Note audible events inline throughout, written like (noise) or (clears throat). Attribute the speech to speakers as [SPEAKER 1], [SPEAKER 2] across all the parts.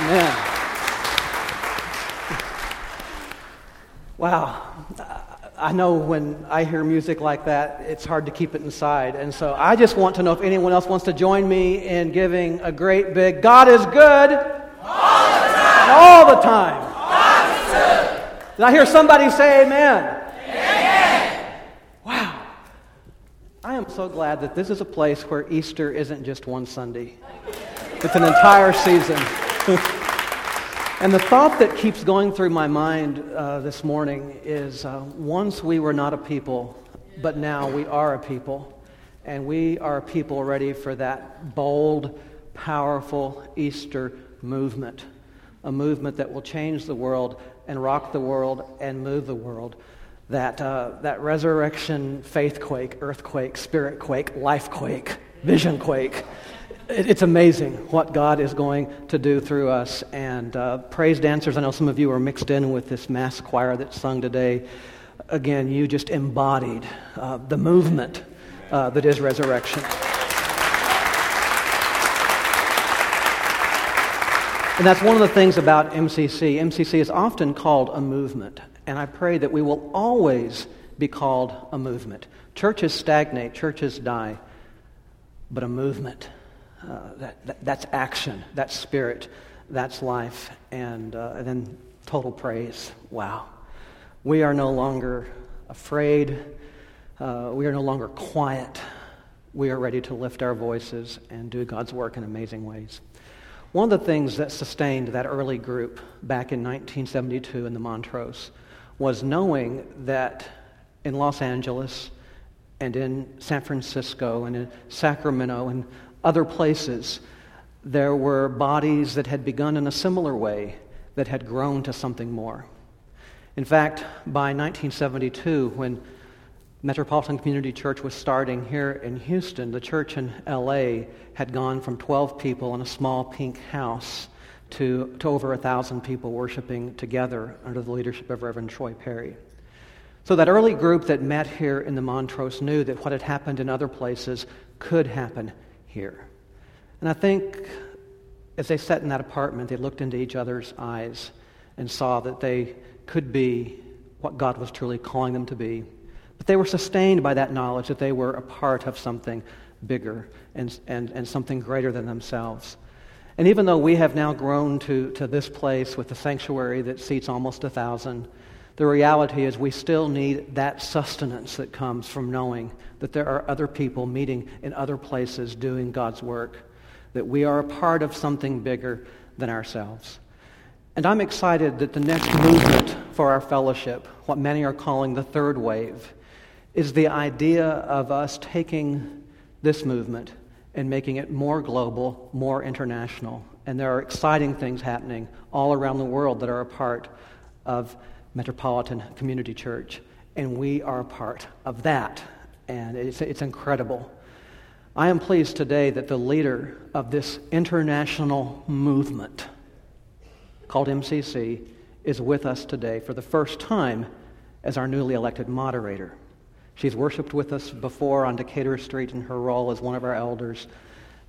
[SPEAKER 1] Amen. Wow. I know when I hear music like that, it's hard to keep it inside. And so I just want to know if anyone else wants to join me in giving a great big God is good
[SPEAKER 2] all the time.
[SPEAKER 1] All the time. Did I hear somebody say amen?
[SPEAKER 2] Amen.
[SPEAKER 1] Wow. I am so glad that this is a place where Easter isn't just one Sunday. It's an entire season. (laughs) and the thought that keeps going through my mind uh, this morning is uh, once we were not a people, but now we are a people. And we are a people ready for that bold, powerful Easter movement. A movement that will change the world and rock the world and move the world. That, uh, that resurrection faith quake, earthquake, spirit quake, life quake, vision quake it's amazing what God is going to do through us. And uh, praise dancers, I know some of you are mixed in with this mass choir that sung today. Again, you just embodied uh, the movement uh, that is resurrection. And that's one of the things about MCC. MCC is often called a movement. And I pray that we will always be called a movement. Churches stagnate, churches die, but a movement uh, that, that, that's action, that's spirit, that's life, and, uh, and then total praise. Wow. We are no longer afraid. Uh, we are no longer quiet. We are ready to lift our voices and do God's work in amazing ways. One of the things that sustained that early group back in 1972 in the Montrose was knowing that in Los Angeles and in San Francisco and in Sacramento and other places, there were bodies that had begun in a similar way that had grown to something more. In fact, by 1972, when Metropolitan Community Church was starting here in Houston, the church in LA had gone from 12 people in a small pink house to, to over 1,000 people worshiping together under the leadership of Reverend Troy Perry. So, that early group that met here in the Montrose knew that what had happened in other places could happen here. And I think as they sat in that apartment, they looked into each other's eyes and saw that they could be what God was truly calling them to be. But they were sustained by that knowledge that they were a part of something bigger and, and, and something greater than themselves. And even though we have now grown to, to this place with a sanctuary that seats almost a thousand, the reality is, we still need that sustenance that comes from knowing that there are other people meeting in other places doing God's work, that we are a part of something bigger than ourselves. And I'm excited that the next movement for our fellowship, what many are calling the third wave, is the idea of us taking this movement and making it more global, more international. And there are exciting things happening all around the world that are a part of Metropolitan Community Church, and we are part of that. And it's, it's incredible. I am pleased today that the leader of this international movement called MCC is with us today for the first time as our newly elected moderator. She's worshiped with us before on Decatur Street in her role as one of our elders.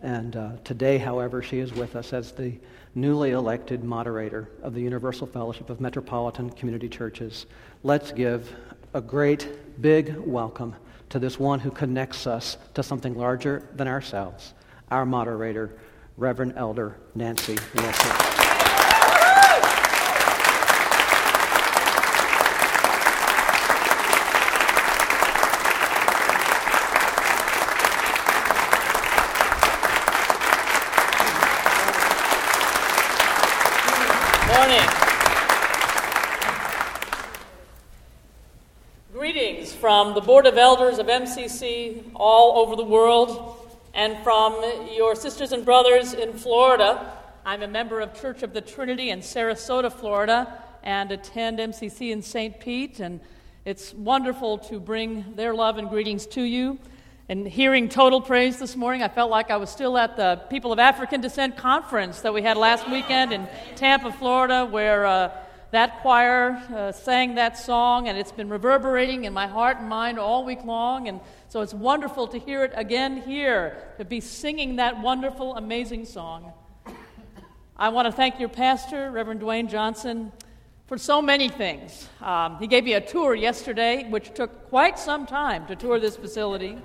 [SPEAKER 1] And uh, today, however, she is with us as the newly elected moderator of the Universal Fellowship of Metropolitan Community Churches. Let's give a great, big welcome to this one who connects us to something larger than ourselves, our moderator, Reverend Elder Nancy Wilson.
[SPEAKER 3] from the Board of Elders of MCC all over the world, and from your sisters and brothers in Florida. I'm a member of Church of the Trinity in Sarasota, Florida, and attend MCC in St. Pete. And it's wonderful to bring their love and greetings to you. And hearing total praise this morning, I felt like I was still at the People of African Descent conference that we had last weekend in Tampa, Florida, where uh, that choir uh, sang that song, and it's been reverberating in my heart and mind all week long. And so it's wonderful to hear it again here, to be singing that wonderful, amazing song. I want to thank your pastor, Reverend Dwayne Johnson, for so many things. Um, he gave me a tour yesterday, which took quite some time to tour this facility.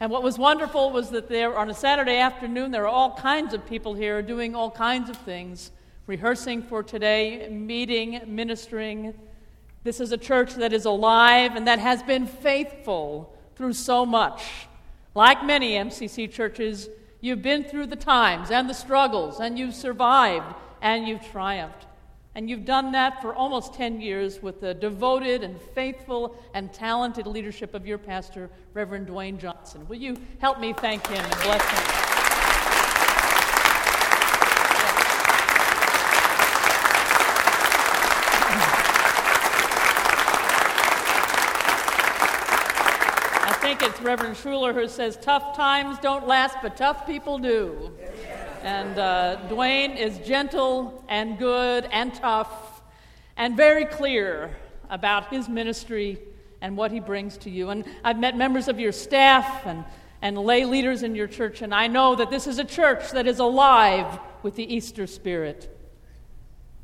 [SPEAKER 3] And what was wonderful was that there, on a Saturday afternoon, there are all kinds of people here doing all kinds of things, rehearsing for today, meeting, ministering. This is a church that is alive and that has been faithful through so much. Like many MCC churches, You've been through the times and the struggles, and you've survived and you've triumphed. And you've done that for almost 10 years with the devoted and faithful and talented leadership of your pastor, Reverend Dwayne Johnson. Will you help me thank him and bless him? think it's Reverend Schuller who says, Tough times don't last, but tough people do. And uh, Dwayne is gentle and good and tough and very clear about his ministry and what he brings to you. And I've met members of your staff and, and lay leaders in your church, and I know that this is a church that is alive with the Easter spirit.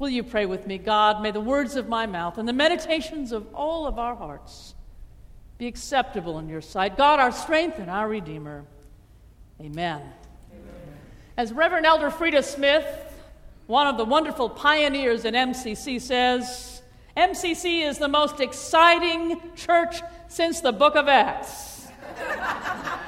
[SPEAKER 3] Will you pray with me? God, may the words of my mouth and the meditations of all of our hearts be acceptable in your sight. God, our strength and our Redeemer. Amen. Amen. As Reverend Elder Freda Smith, one of the wonderful pioneers in MCC, says, MCC is the most exciting church since the book of Acts. (laughs)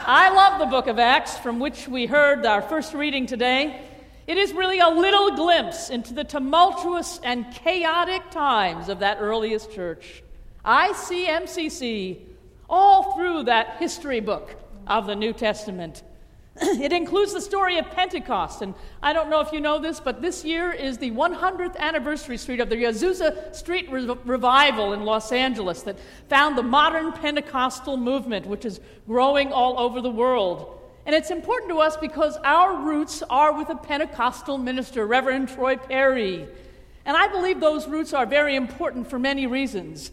[SPEAKER 3] I love the book of Acts, from which we heard our first reading today. It is really a little glimpse into the tumultuous and chaotic times of that earliest church. I see MCC all through that history book of the New Testament. (clears throat) it includes the story of Pentecost. And I don't know if you know this, but this year is the 100th anniversary street of the Azusa Street Re- Revival in Los Angeles that found the modern Pentecostal movement, which is growing all over the world. And it's important to us because our roots are with a Pentecostal minister, Reverend Troy Perry. And I believe those roots are very important for many reasons.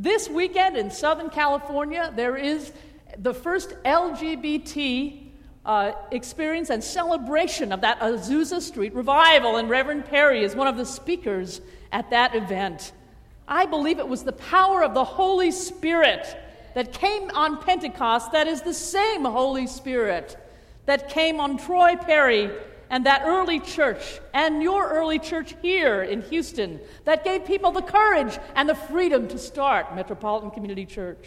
[SPEAKER 3] This weekend in Southern California, there is the first LGBT uh, experience and celebration of that Azusa Street revival, and Reverend Perry is one of the speakers at that event. I believe it was the power of the Holy Spirit that came on Pentecost that is the same Holy Spirit that came on Troy Perry and that early church and your early church here in Houston that gave people the courage and the freedom to start Metropolitan Community Church.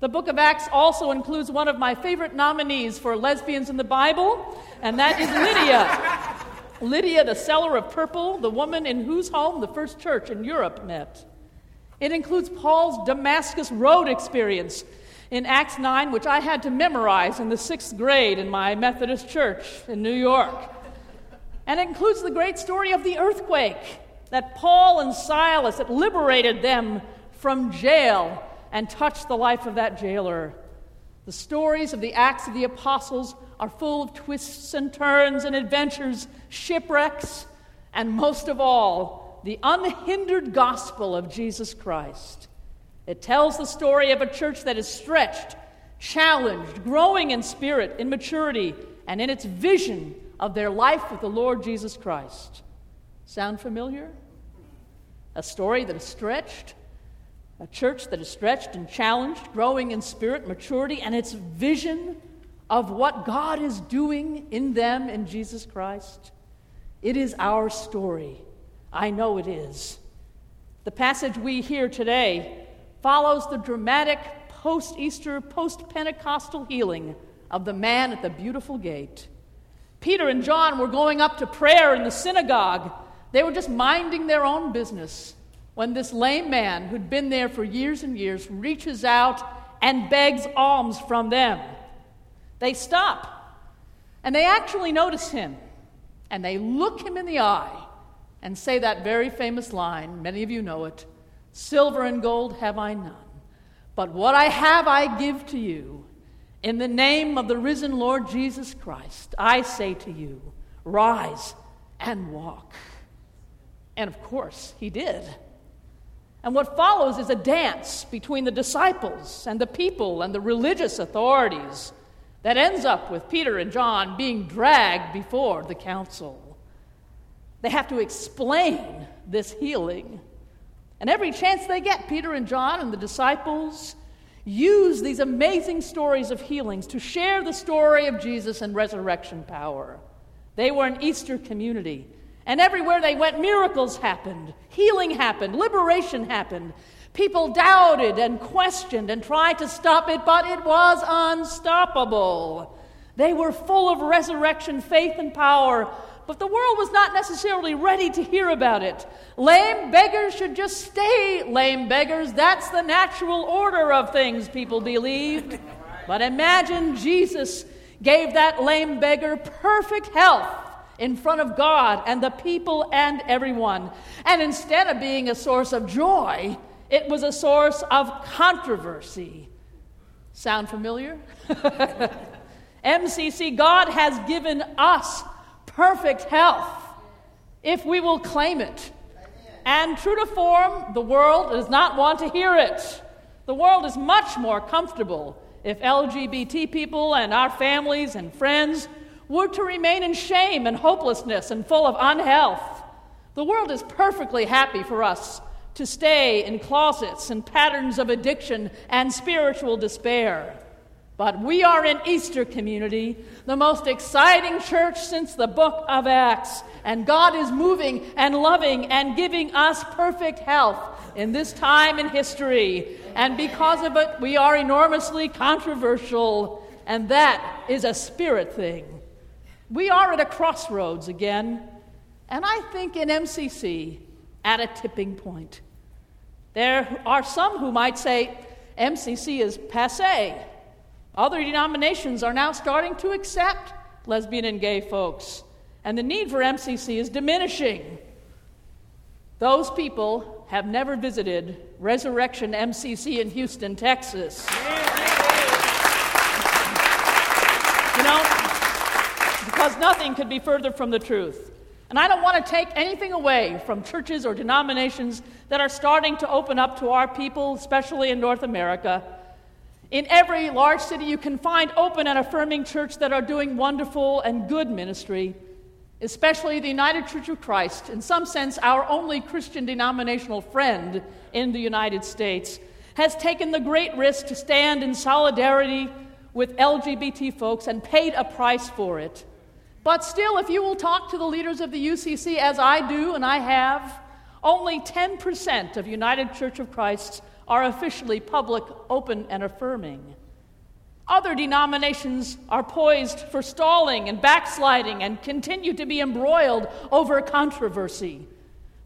[SPEAKER 3] The book of Acts also includes one of my favorite nominees for lesbians in the Bible, and that is Lydia. (laughs) Lydia, the seller of purple, the woman in whose home the first church in Europe met. It includes Paul's Damascus Road experience in Acts 9, which I had to memorize in the sixth grade in my Methodist church in New York. And it includes the great story of the earthquake that Paul and Silas that liberated them from jail and touched the life of that jailer. The stories of the Acts of the Apostles are full of twists and turns and adventures, shipwrecks, and most of all, the unhindered gospel of Jesus Christ. It tells the story of a church that is stretched, challenged, growing in spirit, in maturity, and in its vision of their life with the Lord Jesus Christ. Sound familiar? A story that is stretched, a church that is stretched and challenged, growing in spirit, maturity, and its vision of what God is doing in them in Jesus Christ. It is our story. I know it is. The passage we hear today follows the dramatic post Easter, post Pentecostal healing of the man at the beautiful gate. Peter and John were going up to prayer in the synagogue. They were just minding their own business when this lame man, who'd been there for years and years, reaches out and begs alms from them. They stop and they actually notice him and they look him in the eye and say that very famous line. Many of you know it Silver and gold have I none, but what I have I give to you. In the name of the risen Lord Jesus Christ, I say to you, rise and walk. And of course, he did. And what follows is a dance between the disciples and the people and the religious authorities that ends up with Peter and John being dragged before the council. They have to explain this healing. And every chance they get, Peter and John and the disciples use these amazing stories of healings to share the story of Jesus and resurrection power. They were an Easter community. And everywhere they went, miracles happened, healing happened, liberation happened. People doubted and questioned and tried to stop it, but it was unstoppable. They were full of resurrection faith and power, but the world was not necessarily ready to hear about it. Lame beggars should just stay lame beggars. That's the natural order of things, people believed. But imagine Jesus gave that lame beggar perfect health in front of God and the people and everyone. And instead of being a source of joy, it was a source of controversy. Sound familiar? (laughs) MCC, God has given us perfect health if we will claim it. And true to form, the world does not want to hear it. The world is much more comfortable if LGBT people and our families and friends were to remain in shame and hopelessness and full of unhealth. The world is perfectly happy for us to stay in closets and patterns of addiction and spiritual despair. But we are an Easter community, the most exciting church since the book of Acts. And God is moving and loving and giving us perfect health in this time in history. And because of it, we are enormously controversial. And that is a spirit thing. We are at a crossroads again. And I think in MCC, at a tipping point. There are some who might say MCC is passe. Other denominations are now starting to accept lesbian and gay folks, and the need for MCC is diminishing. Those people have never visited Resurrection MCC in Houston, Texas. You know, because nothing could be further from the truth. And I don't want to take anything away from churches or denominations that are starting to open up to our people, especially in North America. In every large city, you can find open and affirming church that are doing wonderful and good ministry, especially the United Church of Christ, in some sense, our only Christian denominational friend in the United States, has taken the great risk to stand in solidarity with LGBT folks and paid a price for it. But still, if you will talk to the leaders of the UCC, as I do and I have, only 10% of United Church of Christ are officially public, open, and affirming. Other denominations are poised for stalling and backsliding and continue to be embroiled over controversy.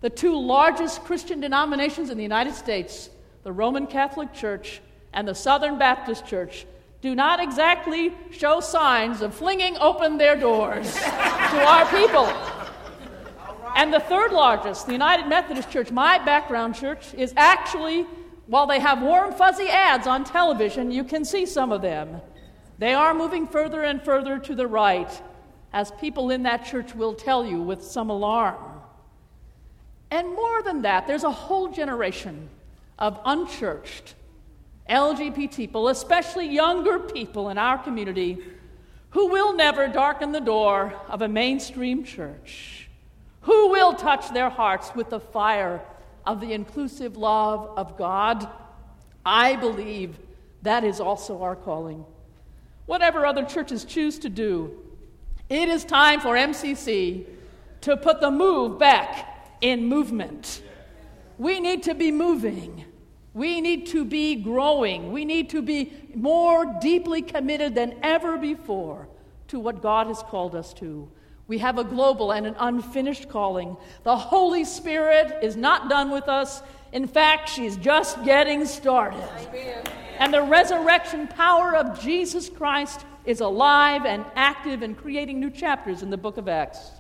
[SPEAKER 3] The two largest Christian denominations in the United States, the Roman Catholic Church and the Southern Baptist Church, do not exactly show signs of flinging open their doors to our people. And the third largest, the United Methodist Church, my background church, is actually while they have warm, fuzzy ads on television, you can see some of them. They are moving further and further to the right, as people in that church will tell you with some alarm. And more than that, there's a whole generation of unchurched LGBT people, especially younger people in our community, who will never darken the door of a mainstream church, who will touch their hearts with the fire of the inclusive love of God, I believe that is also our calling. Whatever other churches choose to do, it is time for MCC to put the move back in movement. We need to be moving. We need to be growing. We need to be more deeply committed than ever before to what God has called us to. We have a global and an unfinished calling. The Holy Spirit is not done with us. In fact, she's just getting started. And the resurrection power of Jesus Christ is alive and active and creating new chapters in the book of Acts.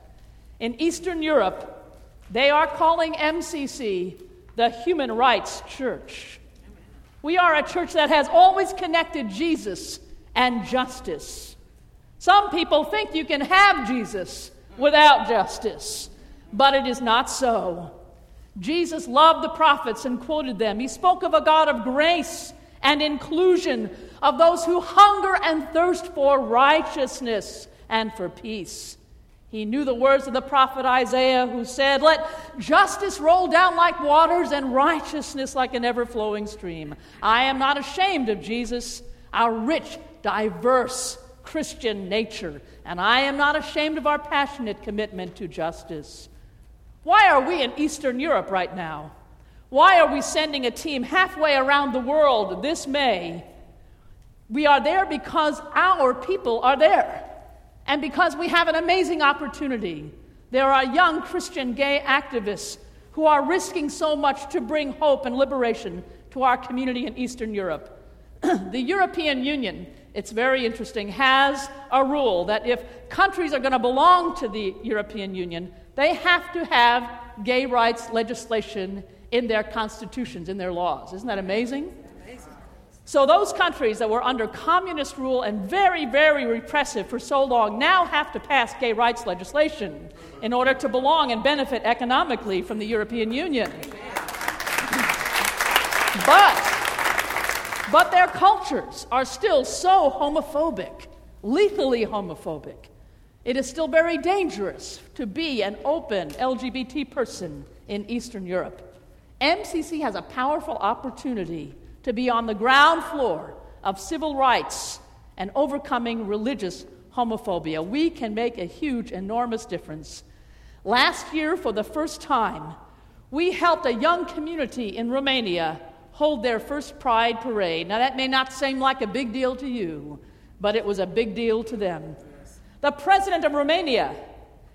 [SPEAKER 3] In Eastern Europe, they are calling MCC the Human Rights Church. We are a church that has always connected Jesus and justice. Some people think you can have Jesus without justice, but it is not so. Jesus loved the prophets and quoted them. He spoke of a God of grace and inclusion, of those who hunger and thirst for righteousness and for peace.
[SPEAKER 1] He knew the words of the prophet Isaiah, who said, Let justice roll down like waters and righteousness like an ever flowing stream. I am not ashamed of Jesus, our rich, diverse Christian nature, and I am not ashamed of our passionate commitment to justice. Why are we in Eastern Europe right now? Why are we sending a team halfway around the world this May? We are there because our people are there and because we have an amazing opportunity. There are young Christian gay activists who are risking so much to bring hope and liberation to our community in Eastern Europe. (clears throat) the European Union, it's very interesting, has a rule that if countries are going to belong to the European Union, they have to have gay rights legislation in their constitutions, in their laws. Isn't that amazing? So, those countries that were under communist rule and very, very repressive for so long now have to pass gay rights legislation in order to belong and benefit economically from the European Union. But, but their cultures are still so homophobic, lethally homophobic. It is still very dangerous to be an open LGBT person in Eastern Europe. MCC has a powerful opportunity to be on the ground floor of civil rights and overcoming religious homophobia. We can make a huge, enormous difference. Last year, for the first time, we helped a young community in Romania hold their first Pride parade. Now, that may not seem like a big deal to you, but it was a big deal to them. The president of Romania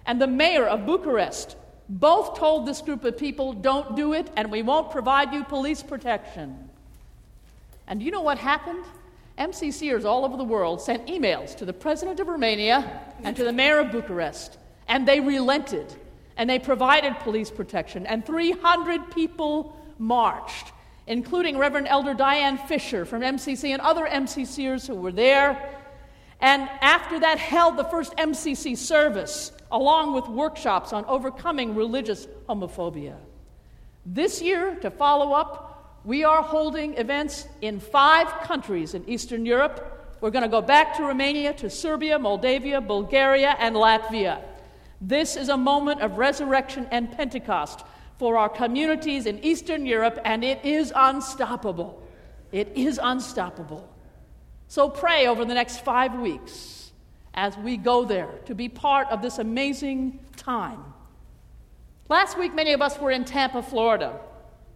[SPEAKER 1] and the mayor of Bucharest both told this group of people, don't do it, and we won't provide you police protection. And you know what happened? MCCers all over the world sent emails to the president of Romania and to the mayor of Bucharest, and they relented and they provided police protection. And 300 people marched, including Reverend Elder Diane Fisher from MCC and other MCCers who were there. And after that, held the first MCC service, along with workshops on overcoming religious homophobia. This year, to follow up, we are holding events in five countries in Eastern Europe. We're going to go back to Romania, to Serbia, Moldavia, Bulgaria, and Latvia. This is a moment of resurrection and Pentecost for our communities in Eastern Europe, and it is unstoppable. It is unstoppable. So pray over the next five weeks as we go there to be part of this amazing time. Last week, many of us were in Tampa, Florida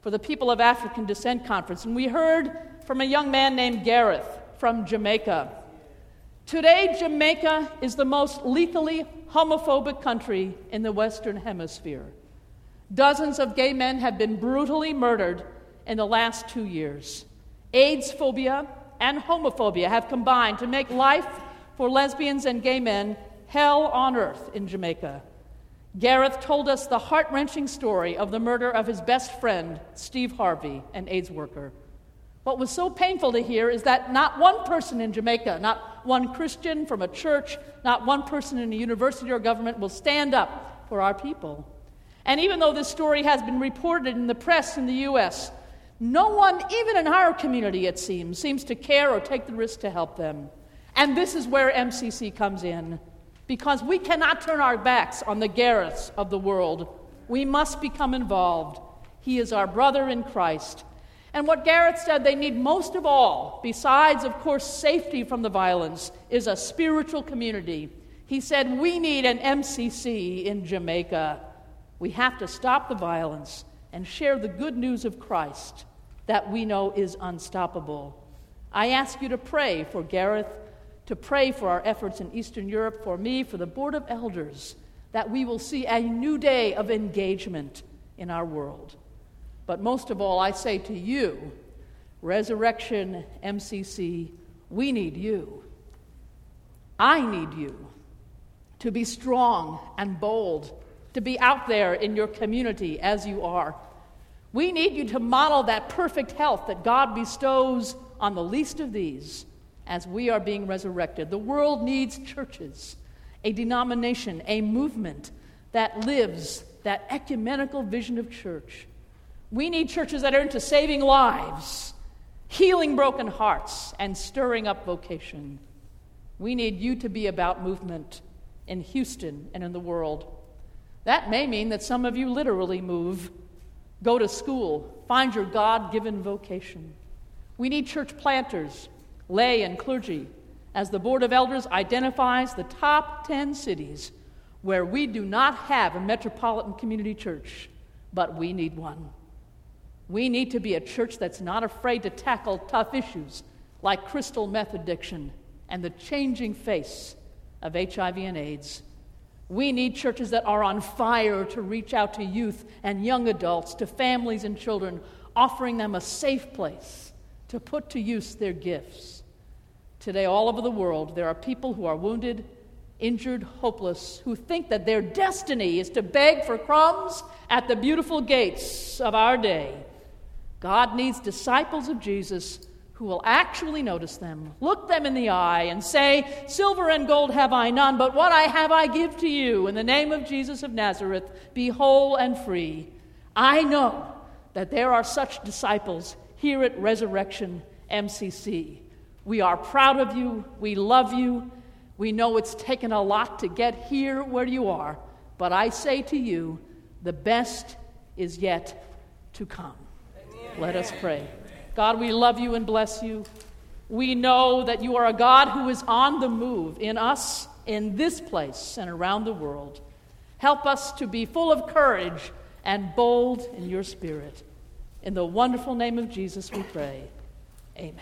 [SPEAKER 1] for the People of African Descent Conference, and we heard from a young man named Gareth from Jamaica. Today, Jamaica is the most lethally homophobic country in the Western Hemisphere. Dozens of gay men have been brutally murdered in the last two years. AIDS phobia and homophobia have combined to make life for lesbians and gay men hell on earth in Jamaica. Gareth told us the heart wrenching story of the murder of his best friend, Steve Harvey, an AIDS worker. What was so painful to hear is that not one person in Jamaica, not one Christian from a church, not one person in a university or government will stand up for our people. And even though this story has been reported in the press in the U.S., no one, even in our community, it seems, seems to care or take the risk to help them. And this is where MCC comes in because we cannot turn our backs on the Gareths of the world. We must become involved. He is our brother in Christ. And what Gareth said they need most of all, besides, of course, safety from the violence, is a spiritual community. He said, We need an MCC in Jamaica. We have to stop the violence and share the good news of Christ that we know is unstoppable. I ask you to pray for Gareth to pray for our efforts in Eastern Europe, for me, for the Board of Elders, that we will see a new day of engagement in our world. But most of all, I say to you, Resurrection MCC, we need you. I need you to be strong and bold, to be out there in your community as you are. We need you to model that perfect health that God bestows on the least of these as we are being resurrected. The world needs churches, a denomination, a movement that lives that ecumenical vision of church. We need churches that are into saving lives, healing broken hearts, and stirring up vocation. We need you to be about movement,
[SPEAKER 3] in Houston and in the world. That may mean that some of you literally move, go to school, find your God given vocation. We need church planters, lay, and clergy as the Board of Elders identifies the top 10 cities where we do not have a metropolitan community church, but we need one. We need to be a church that's not afraid to tackle tough issues like crystal meth addiction and the changing face of HIV and AIDS. We need churches that are on fire to reach out to youth and young adults, to families and children, offering them a safe place to put to use their gifts. Today, all over the world, there are people who are wounded, injured, hopeless, who think that their destiny is to beg for crumbs at the beautiful gates of our day. God needs disciples of Jesus who will actually notice them, look them in the eye, and say, Silver and gold have I none, but what I have I give to you. In the name of Jesus of Nazareth, be whole and free. I know that there are such disciples here at Resurrection MCC. We are proud of you. We love you. We know it's taken a lot to get here where you are, but I say to you, the best is yet to come. Amen. Let us pray. God, we love you and bless you. We know that you are a God who is on the move in us, in this place, and around the world. Help us to be full of courage and bold in your spirit. In the wonderful name of Jesus, we pray. Amen.